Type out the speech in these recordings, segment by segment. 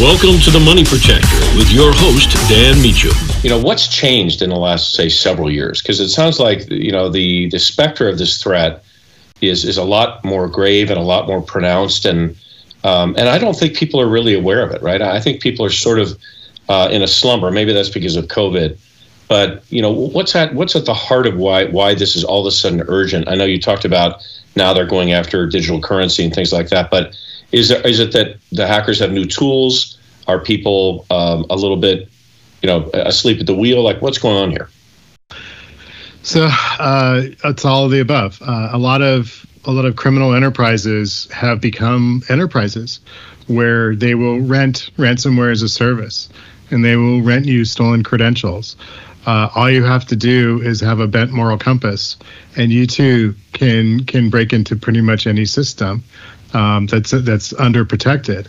Welcome to the Money Protector with your host, Dan Meacham. You know, what's changed in the last, say, several years? Because it sounds like, you know, the, the specter of this threat is, is a lot more grave and a lot more pronounced. And, um, and I don't think people are really aware of it, right? I think people are sort of uh, in a slumber. Maybe that's because of COVID. But, you know, what's at, what's at the heart of why, why this is all of a sudden urgent? I know you talked about now they're going after digital currency and things like that, but is there, is it that the hackers have new tools? Are people um, a little bit, you know, asleep at the wheel? Like, what's going on here? So uh, it's all of the above. Uh, a lot of a lot of criminal enterprises have become enterprises where they will rent ransomware as a service, and they will rent you stolen credentials. Uh, all you have to do is have a bent moral compass, and you too can can break into pretty much any system um, that's that's under protected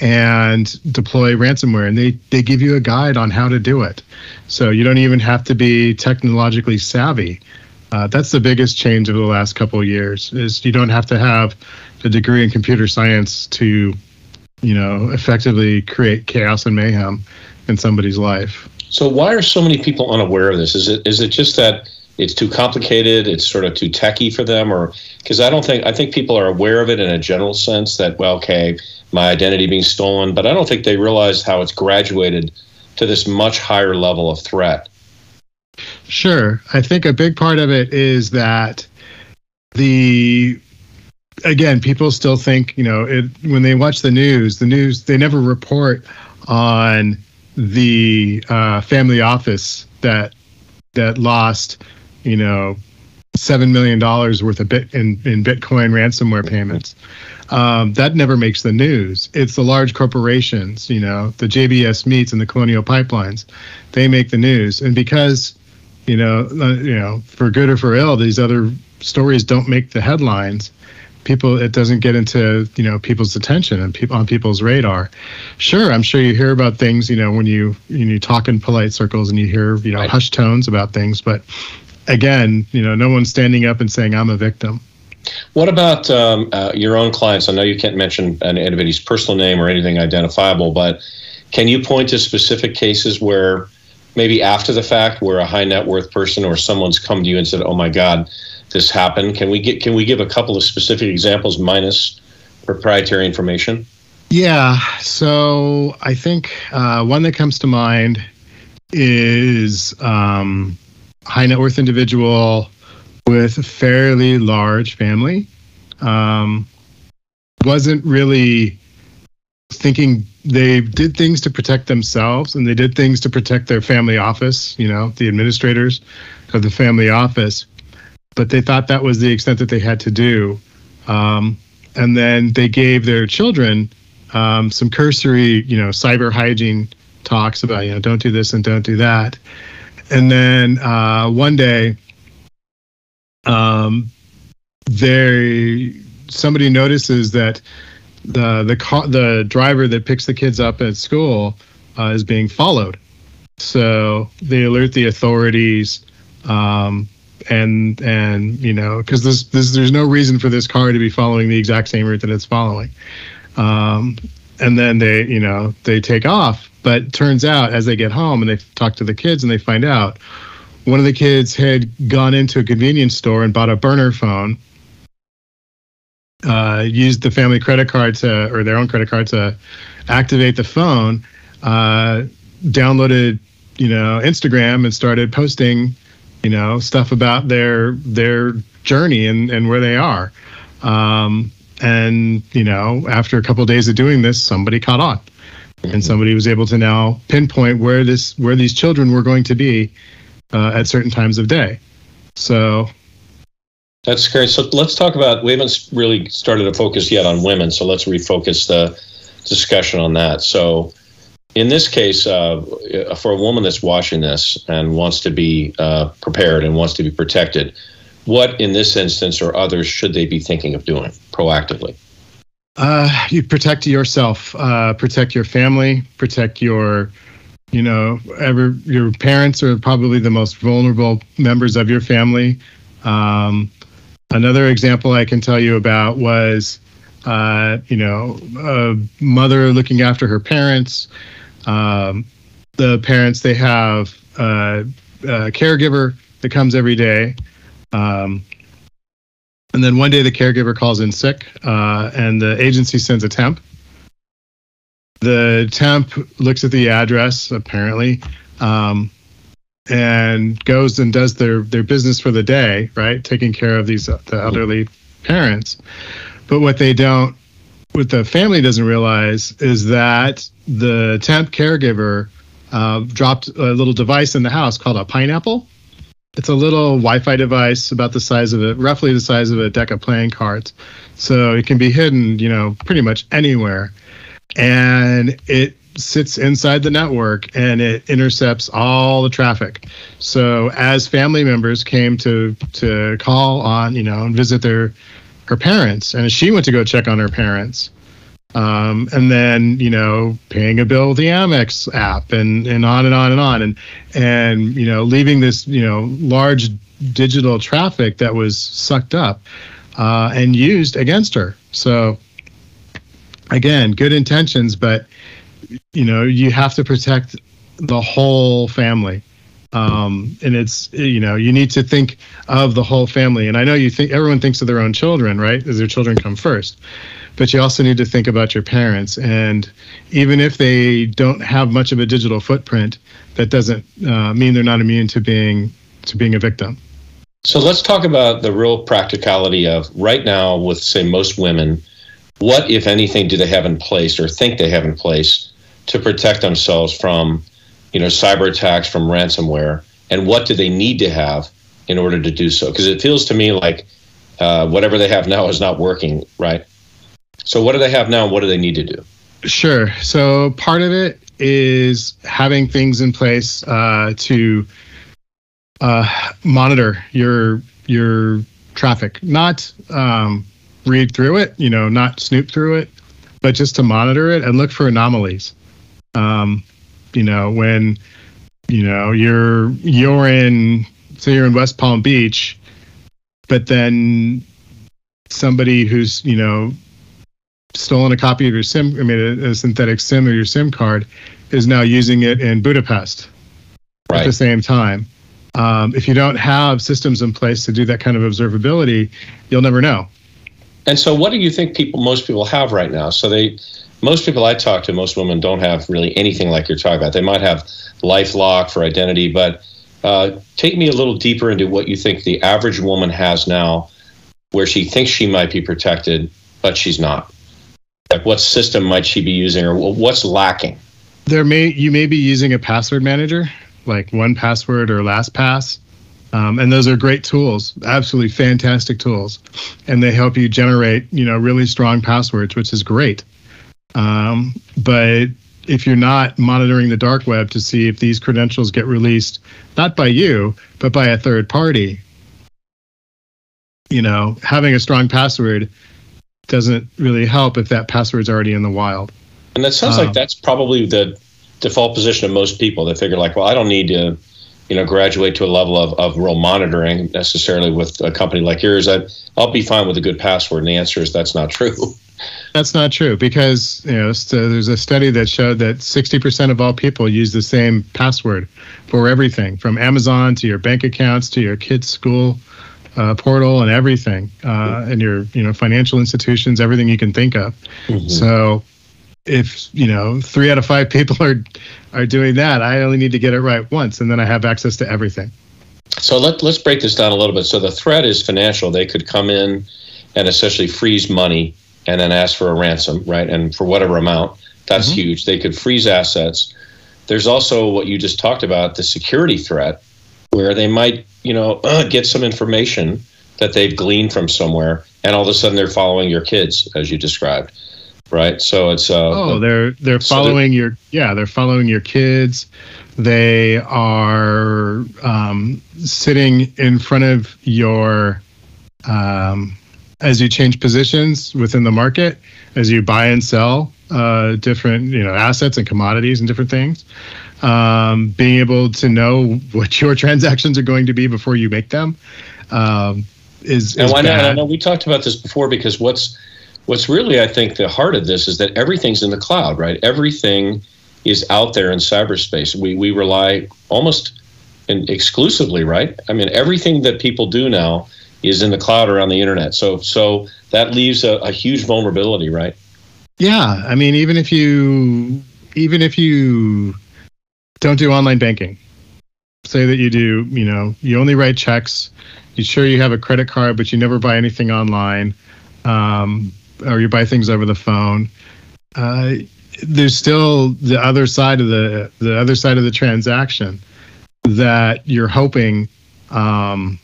and deploy ransomware. And they they give you a guide on how to do it. So you don't even have to be technologically savvy. Uh, that's the biggest change over the last couple of years is you don't have to have a degree in computer science to you know effectively create chaos and mayhem in somebody's life. So why are so many people unaware of this? Is it is it just that it's too complicated it's sort of too techy for them or because i don't think i think people are aware of it in a general sense that well okay my identity being stolen but i don't think they realize how it's graduated to this much higher level of threat. Sure. I think a big part of it is that the again people still think you know it, when they watch the news the news they never report on the uh, family office that that lost you know, seven million dollars worth of bit in, in Bitcoin ransomware payments. Um, that never makes the news. It's the large corporations, you know, the JBS Meats and the Colonial Pipelines. They make the news, and because, you know, uh, you know, for good or for ill, these other stories don't make the headlines. People, it doesn't get into you know people's attention and people on people's radar. Sure, I'm sure you hear about things, you know, when you when you talk in polite circles and you hear you know right. hushed tones about things, but again, you know, no one's standing up and saying I'm a victim. What about um, uh, your own clients? I know you can't mention anybody's personal name or anything identifiable, but can you point to specific cases where maybe after the fact, where a high net worth person or someone's come to you and said, "Oh my God, this happened"? Can we get can we give a couple of specific examples minus proprietary information? Yeah. So I think uh, one that comes to mind is. Um, high net worth individual with a fairly large family. Um, wasn't really thinking they did things to protect themselves and they did things to protect their family office, you know, the administrators of the family office, but they thought that was the extent that they had to do. Um, and then they gave their children um, some cursory, you know, cyber hygiene talks about, you know, don't do this and don't do that. And then uh, one day, um, somebody notices that the the car, the driver that picks the kids up at school uh, is being followed. So they alert the authorities, um, and and you know because this, this there's no reason for this car to be following the exact same route that it's following. Um, and then they you know they take off. But turns out as they get home and they talk to the kids and they find out one of the kids had gone into a convenience store and bought a burner phone uh, used the family credit card to or their own credit card to activate the phone uh, downloaded you know instagram and started posting you know stuff about their their journey and and where they are. Um, and you know, after a couple of days of doing this, somebody caught on, mm-hmm. and somebody was able to now pinpoint where this where these children were going to be uh, at certain times of day. So that's great. So let's talk about. We haven't really started to focus yet on women, so let's refocus the discussion on that. So, in this case, uh, for a woman that's watching this and wants to be uh, prepared and wants to be protected, what in this instance or others should they be thinking of doing proactively? Uh, you protect yourself, uh, protect your family, protect your, you know, ever your parents are probably the most vulnerable members of your family. Um, another example I can tell you about was uh, you know, a mother looking after her parents. Um, the parents they have uh, a caregiver that comes every day. Um, and then one day the caregiver calls in sick, uh, and the agency sends a temp. The temp looks at the address, apparently, um, and goes and does their their business for the day, right? Taking care of these the elderly parents. But what they don't, what the family doesn't realize is that the temp caregiver uh, dropped a little device in the house called a pineapple. It's a little Wi-Fi device about the size of it, roughly the size of a deck of playing cards. So it can be hidden, you know, pretty much anywhere. And it sits inside the network and it intercepts all the traffic. So as family members came to to call on, you know, and visit their her parents, and she went to go check on her parents, um, and then you know paying a bill with the Amex app, and and on and on and on, and and you know leaving this you know large digital traffic that was sucked up uh, and used against her. So again, good intentions, but you know you have to protect the whole family. Um, and it's you know you need to think of the whole family. And i know you think everyone thinks of their own children right? As their children come first? But you also need to think about your parents. And even if they don't have much of a digital footprint that doesn't uh, mean they're not immune to being to being a victim. So let's talk about the real practicality of right now with say most women what if anything do they have in place or think they have in place to protect themselves from you know, cyber attacks from ransomware, and what do they need to have in order to do so? Because it feels to me like uh, whatever they have now is not working, right? So, what do they have now? and What do they need to do? Sure. So, part of it is having things in place uh, to uh, monitor your your traffic, not um, read through it, you know, not snoop through it, but just to monitor it and look for anomalies. Um, you know when you know you're you're in say you're in West Palm Beach, but then somebody who's you know stolen a copy of your SIM, I mean a, a synthetic SIM or your SIM card, is now using it in Budapest right. at the same time. Um, if you don't have systems in place to do that kind of observability, you'll never know. And so, what do you think people, most people, have right now? So they most people I talk to, most women don't have really anything like you're talking about. They might have LifeLock for identity, but uh, take me a little deeper into what you think the average woman has now, where she thinks she might be protected, but she's not. Like, what system might she be using, or what's lacking? There may you may be using a password manager, like 1Password or LastPass. Um, and those are great tools, absolutely fantastic tools, and they help you generate, you know, really strong passwords, which is great. Um, but if you're not monitoring the dark web to see if these credentials get released, not by you, but by a third party, you know, having a strong password doesn't really help if that password's already in the wild. And that sounds um, like that's probably the default position of most people. They figure like, well, I don't need to, you know, graduate to a level of, of real monitoring necessarily with a company like yours. I, I'll be fine with a good password. And the answer is that's not true. That's not true because you know so there's a study that showed that 60% of all people use the same password for everything, from Amazon to your bank accounts to your kids' school uh, portal and everything, uh, and your you know financial institutions, everything you can think of. Mm-hmm. So if you know three out of five people are are doing that, I only need to get it right once, and then I have access to everything. So let let's break this down a little bit. So the threat is financial. They could come in and essentially freeze money and then ask for a ransom, right? And for whatever amount, that's mm-hmm. huge. They could freeze assets. There's also what you just talked about, the security threat, where they might, you know, uh, get some information that they've gleaned from somewhere, and all of a sudden they're following your kids, as you described, right? So it's uh, oh, they're they're so following they're, your yeah, they're following your kids. They are um, sitting in front of your um, as you change positions within the market, as you buy and sell uh, different you know assets and commodities and different things, um, being able to know what your transactions are going to be before you make them um, is, and why bad. not? I know we talked about this before because what's what's really, I think, the heart of this is that everything's in the cloud, right? Everything is out there in cyberspace. We we rely almost and exclusively, right? I mean, everything that people do now is in the cloud or on the internet. So so that leaves a, a huge vulnerability, right? Yeah, I mean, even if you even if you don't do online banking, say that you do, you know, you only write checks. You sure you have a credit card, but you never buy anything online, um, or you buy things over the phone. Uh, there's still the other side of the the other side of the transaction that you're hoping um,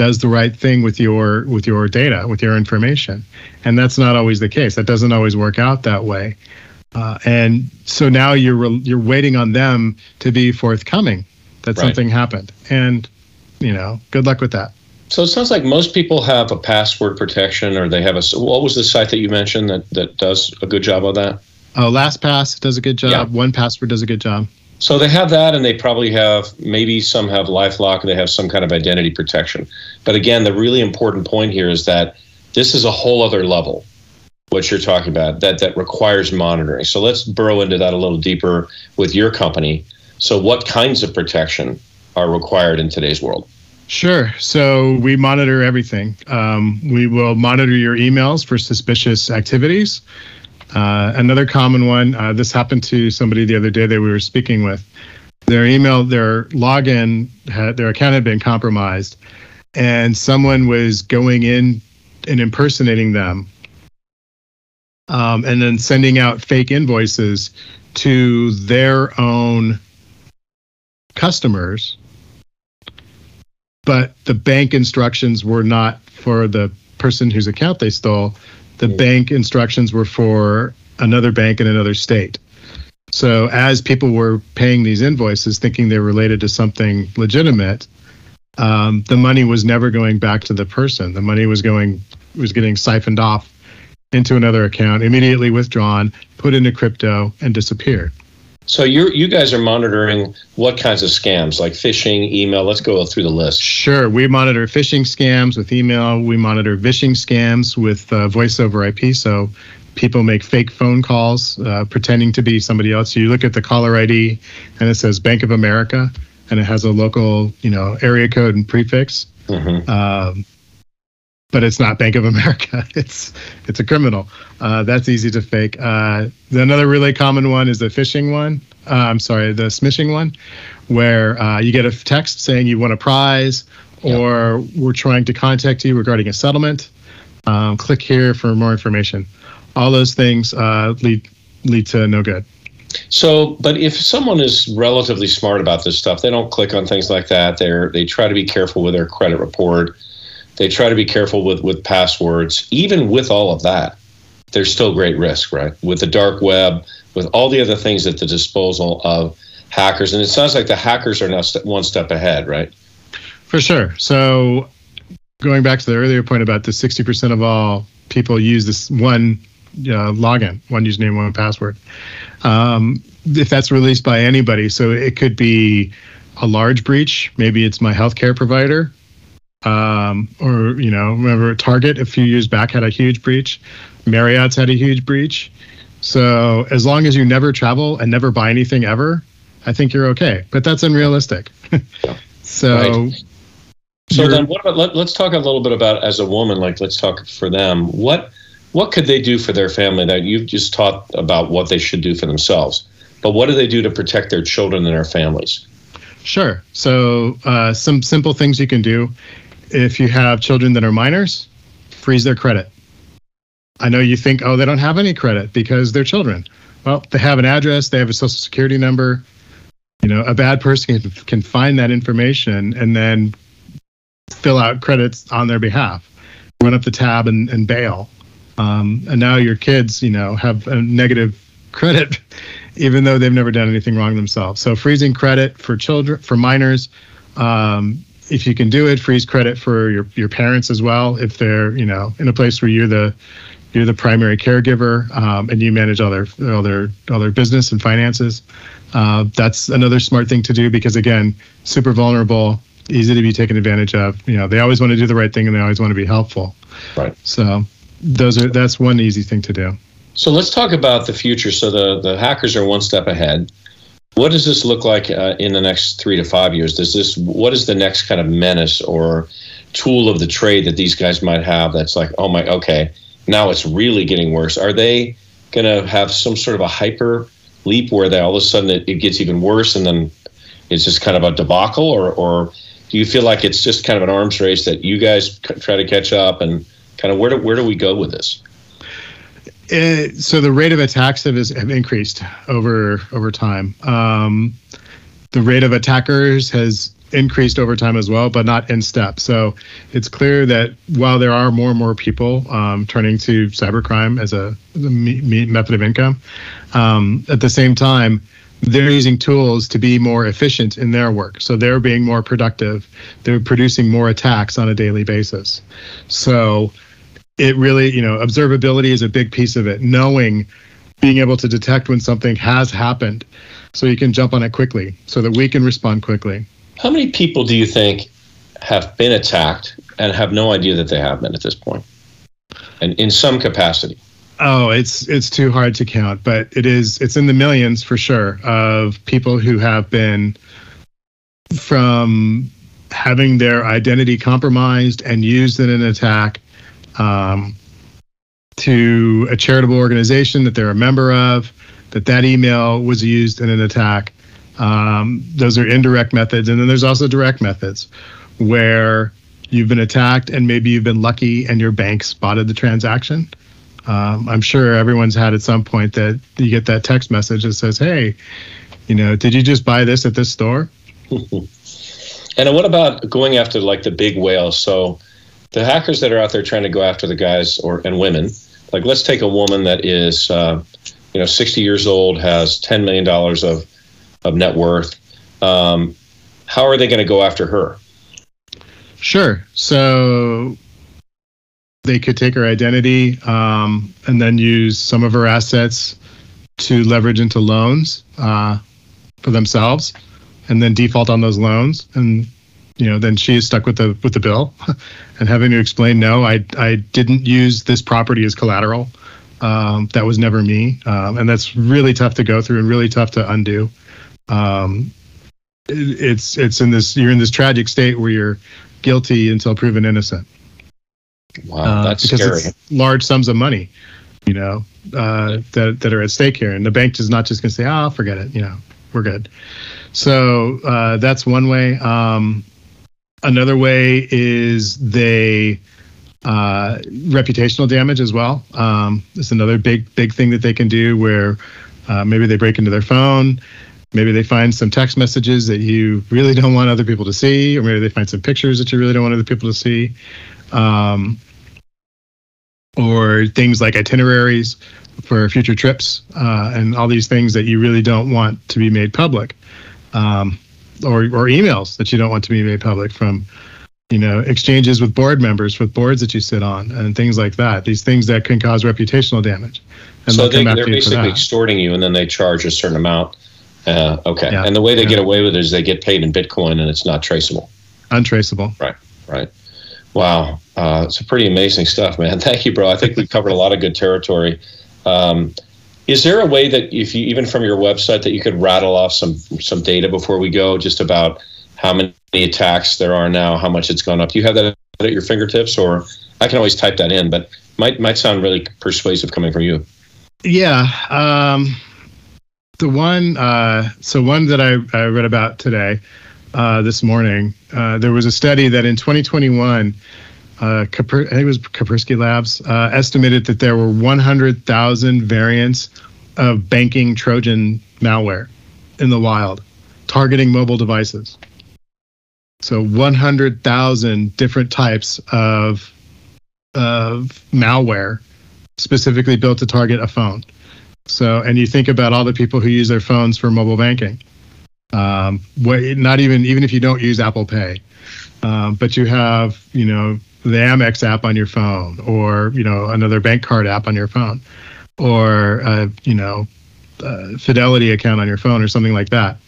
does the right thing with your with your data with your information. And that's not always the case. That doesn't always work out that way. Uh, and so now you're you're waiting on them to be forthcoming that right. something happened. And you know good luck with that. So it sounds like most people have a password protection or they have a what was the site that you mentioned that that does a good job of that? Oh lastpass does a good job. Yeah. 1Password does a good job so they have that, and they probably have maybe some have LifeLock, and they have some kind of identity protection. But again, the really important point here is that this is a whole other level. What you're talking about that that requires monitoring. So let's burrow into that a little deeper with your company. So what kinds of protection are required in today's world? Sure. So we monitor everything. Um, we will monitor your emails for suspicious activities. Uh, another common one, uh, this happened to somebody the other day that we were speaking with. Their email, their login, had, their account had been compromised, and someone was going in and impersonating them, um, and then sending out fake invoices to their own customers. But the bank instructions were not for the person whose account they stole the bank instructions were for another bank in another state. So as people were paying these invoices, thinking they were related to something legitimate, um, the money was never going back to the person. The money was going was getting siphoned off into another account, immediately withdrawn, put into crypto, and disappeared. So you you guys are monitoring what kinds of scams, like phishing, email. Let's go through the list. Sure, we monitor phishing scams with email. We monitor vishing scams with uh, voice over IP. So people make fake phone calls uh, pretending to be somebody else. So you look at the caller ID and it says Bank of America, and it has a local you know area code and prefix. Mm-hmm. Um, but it's not Bank of America. It's it's a criminal. Uh, that's easy to fake. Uh, another really common one is the phishing one. Uh, I'm sorry, the smishing one, where uh, you get a text saying you won a prize or yep. we're trying to contact you regarding a settlement. Um, click here for more information. All those things uh, lead lead to no good. So, but if someone is relatively smart about this stuff, they don't click on things like that. They're they try to be careful with their credit report they try to be careful with with passwords. Even with all of that, there's still great risk, right? With the dark web, with all the other things at the disposal of hackers, and it sounds like the hackers are now st- one step ahead, right? For sure. So, going back to the earlier point about the 60% of all people use this one uh, login, one username, one password. Um, if that's released by anybody, so it could be a large breach. Maybe it's my healthcare provider um, or you know, remember Target a few years back had a huge breach. Marriott's had a huge breach. So as long as you never travel and never buy anything ever, I think you're okay. But that's unrealistic. so. Right. So then, what about? Let, let's talk a little bit about as a woman. Like, let's talk for them. What what could they do for their family? That you've just taught about what they should do for themselves, but what do they do to protect their children and their families? Sure. So uh, some simple things you can do if you have children that are minors, freeze their credit. I know you think, oh, they don't have any credit because they're children. Well, they have an address, they have a social security number. You know, a bad person can, can find that information and then fill out credits on their behalf, run up the tab and, and bail. Um, and now your kids, you know, have a negative credit, even though they've never done anything wrong themselves. So freezing credit for children, for minors, um, if you can do it, freeze credit for your your parents as well if they're you know in a place where you're the you're the primary caregiver um, and you manage all their all their all their business and finances. Uh, that's another smart thing to do because again, super vulnerable, easy to be taken advantage of. You know, they always want to do the right thing and they always want to be helpful. Right. So those are that's one easy thing to do. So let's talk about the future. So the the hackers are one step ahead. What does this look like uh, in the next three to five years? Does this what is the next kind of menace or tool of the trade that these guys might have? That's like, oh my, okay, now it's really getting worse. Are they going to have some sort of a hyper leap where they all of a sudden it, it gets even worse and then it's just kind of a debacle, or or do you feel like it's just kind of an arms race that you guys try to catch up and kind of where do where do we go with this? It, so the rate of attacks have, have increased over over time. Um, the rate of attackers has increased over time as well, but not in step. So it's clear that while there are more and more people um, turning to cybercrime as a, as a me- me- method of income, um, at the same time, they're using tools to be more efficient in their work. So they're being more productive. They're producing more attacks on a daily basis. So it really, you know, observability is a big piece of it. Knowing, being able to detect when something has happened so you can jump on it quickly so that we can respond quickly. How many people do you think have been attacked and have no idea that they have been at this point? And in some capacity? Oh, it's it's too hard to count, but it is it's in the millions for sure of people who have been from having their identity compromised and used in an attack um, to a charitable organization that they're a member of, that that email was used in an attack. Um, those are indirect methods, and then there's also direct methods where you've been attacked and maybe you've been lucky and your bank spotted the transaction um, I'm sure everyone's had at some point that you get that text message that says, "Hey, you know, did you just buy this at this store?" and what about going after like the big whales? So the hackers that are out there trying to go after the guys or and women, like let's take a woman that is, uh, you know, 60 years old, has 10 million dollars of of net worth. Um, how are they going to go after her? Sure. So they could take her identity um, and then use some of her assets to leverage into loans uh, for themselves, and then default on those loans, and you know then she is stuck with the with the bill, and having to explain, no, I I didn't use this property as collateral. Um, that was never me, um, and that's really tough to go through and really tough to undo. Um, it, it's it's in this you're in this tragic state where you're guilty until proven innocent. Wow, uh, that's because scary. It's large sums of money, you know, uh, that that are at stake here, and the bank is not just going to say, "Oh, forget it," you know, we're good. So uh, that's one way. Um, another way is they uh, reputational damage as well. Um, it's another big big thing that they can do where uh, maybe they break into their phone. Maybe they find some text messages that you really don't want other people to see, or maybe they find some pictures that you really don't want other people to see um, or things like itineraries for future trips uh, and all these things that you really don't want to be made public, um, or or emails that you don't want to be made public from you know exchanges with board members with boards that you sit on and things like that these things that can cause reputational damage and so they, are basically extorting you and then they charge a certain amount uh, okay yeah. and the way they yeah. get away with it is they get paid in bitcoin and it's not traceable untraceable right right Wow, uh, it's pretty amazing stuff, man. Thank you, bro. I think we've covered a lot of good territory. Um, is there a way that, if you even from your website, that you could rattle off some some data before we go, just about how many attacks there are now, how much it's gone up? Do you have that at your fingertips, or I can always type that in, but might might sound really persuasive coming from you. Yeah. Um, the one, uh, so one that I, I read about today uh, this morning. Uh, there was a study that in 2021, uh, Kapr- I think it was Kaspersky Labs uh, estimated that there were 100,000 variants of banking Trojan malware in the wild, targeting mobile devices. So 100,000 different types of of malware specifically built to target a phone. So, and you think about all the people who use their phones for mobile banking. Um, not even even if you don't use Apple Pay, um, but you have you know the Amex app on your phone, or you know another bank card app on your phone, or uh, you know a Fidelity account on your phone, or something like that.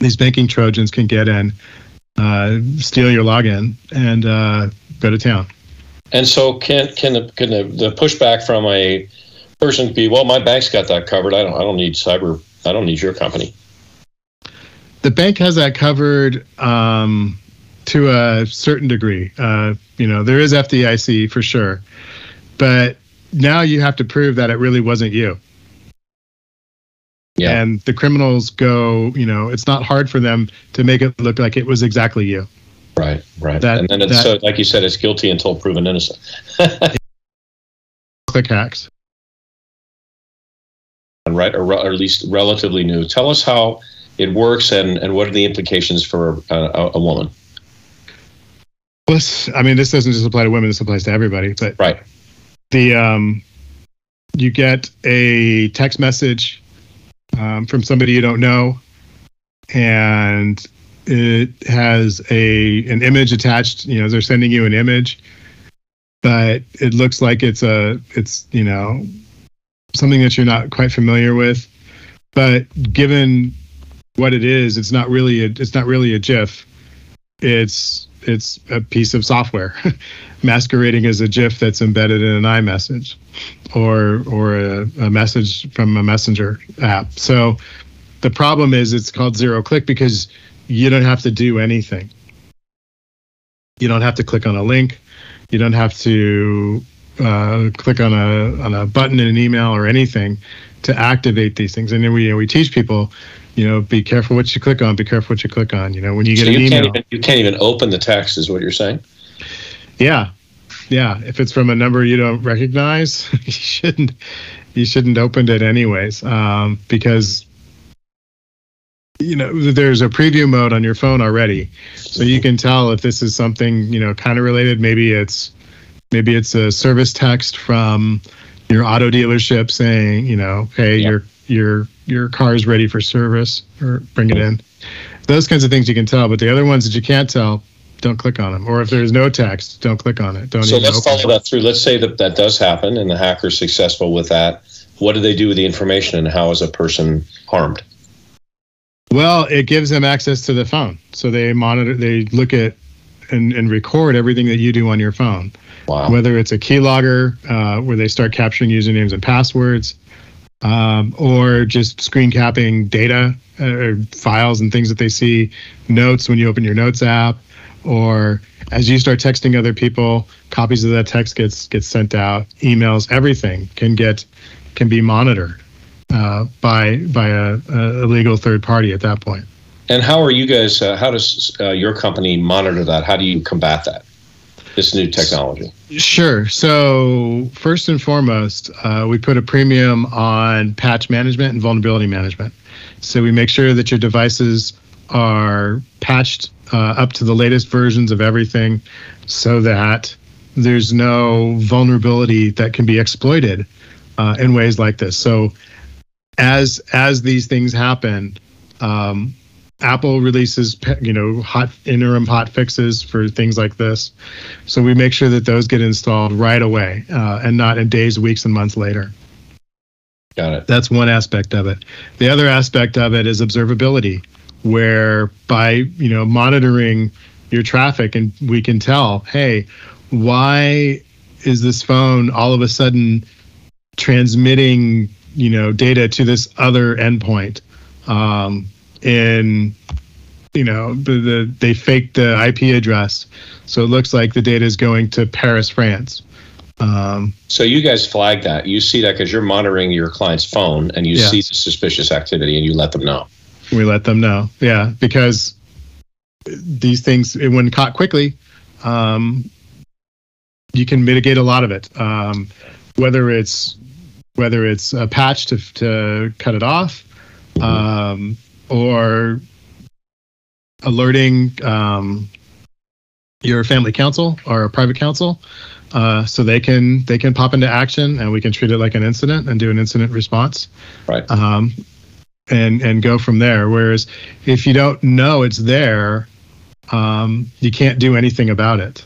These banking trojans can get in, uh, steal your login, and uh, go to town. And so can can the can the, the pushback from a person be, well, my bank's got that covered. I don't I don't need cyber. I don't need your company. The bank has that covered um, to a certain degree. Uh, you know, there is FDIC for sure, but now you have to prove that it really wasn't you. Yeah. And the criminals go, you know, it's not hard for them to make it look like it was exactly you. Right, right. That- and then it's that- so, like you said, it's guilty until proven innocent. Click hacks. right, or, or at least relatively new. Tell us how it works and, and what are the implications for a, a, a woman. Plus, I mean, this doesn't just apply to women. This applies to everybody. But Right. the um, you get a text message um, from somebody you don't know, and it has a an image attached. You know, they're sending you an image, but it looks like it's a it's you know something that you're not quite familiar with. But given what it is, it's not really a, it's not really a GIF. It's it's a piece of software masquerading as a GIF that's embedded in an iMessage or or a, a message from a messenger app. So the problem is it's called zero click because you don't have to do anything. You don't have to click on a link. You don't have to uh, click on a on a button in an email or anything to activate these things. And then we you know, we teach people, you know, be careful what you click on. Be careful what you click on. You know, when you get So an email. can't even you can't even open the text, is what you're saying. Yeah, yeah. If it's from a number you don't recognize, you shouldn't you shouldn't open it anyways, um, because you know there's a preview mode on your phone already, so you can tell if this is something you know kind of related. Maybe it's maybe it's a service text from your auto dealership saying you know hey Yeah. your your your car is ready for service or bring it in. Those kinds of things you can tell, but the other ones that you can't tell, don't click on them. Or if there's no text, don't click on it. Don't So let's follow it. that through. Let's say that that does happen and the hacker's successful with that. What do they do with the information and how is a person harmed? Well, it gives them access to the phone, so they monitor, they look at and, and record everything that you do on your phone. Wow. Whether it's a keylogger uh, where they start capturing usernames and passwords, um, or just screen capping data uh, or files and things that they see, notes when you open your notes app, or as you start texting other people, copies of that text gets gets sent out, emails, everything can get can be monitored uh, by by a, a legal third party at that point. And how are you guys? Uh, how does uh, your company monitor that? How do you combat that? This new technology. Sure. So first and foremost, uh, we put a premium on patch management and vulnerability management. So we make sure that your devices are patched uh, up to the latest versions of everything, so that there's no vulnerability that can be exploited uh, in ways like this. So as as these things happen. Um, Apple releases, you know, hot interim hot fixes for things like this. So we make sure that those get installed right away uh, and not in days, weeks, and months later. Got it. That's one aspect of it. The other aspect of it is observability, where by you know monitoring your traffic and we can tell, hey, why is this phone all of a sudden transmitting you know data to this other endpoint? Um, in you know the, the they faked the IP address, so it looks like the data is going to Paris, France. Um, So you guys flag that. You see that because you're monitoring your client's phone and you Yes. see the suspicious activity and you let them know. we let them know, yeah, because these things, when caught quickly, um, you can mitigate a lot of it. Um, whether it's whether it's a patch to to cut it off, um, or alerting um, your family counsel or a private counsel, uh, so they can they can pop into action and we can treat it like an incident and do an incident response, Right. um, and and go from there. Whereas if you don't know it's there, um, you can't do anything about it.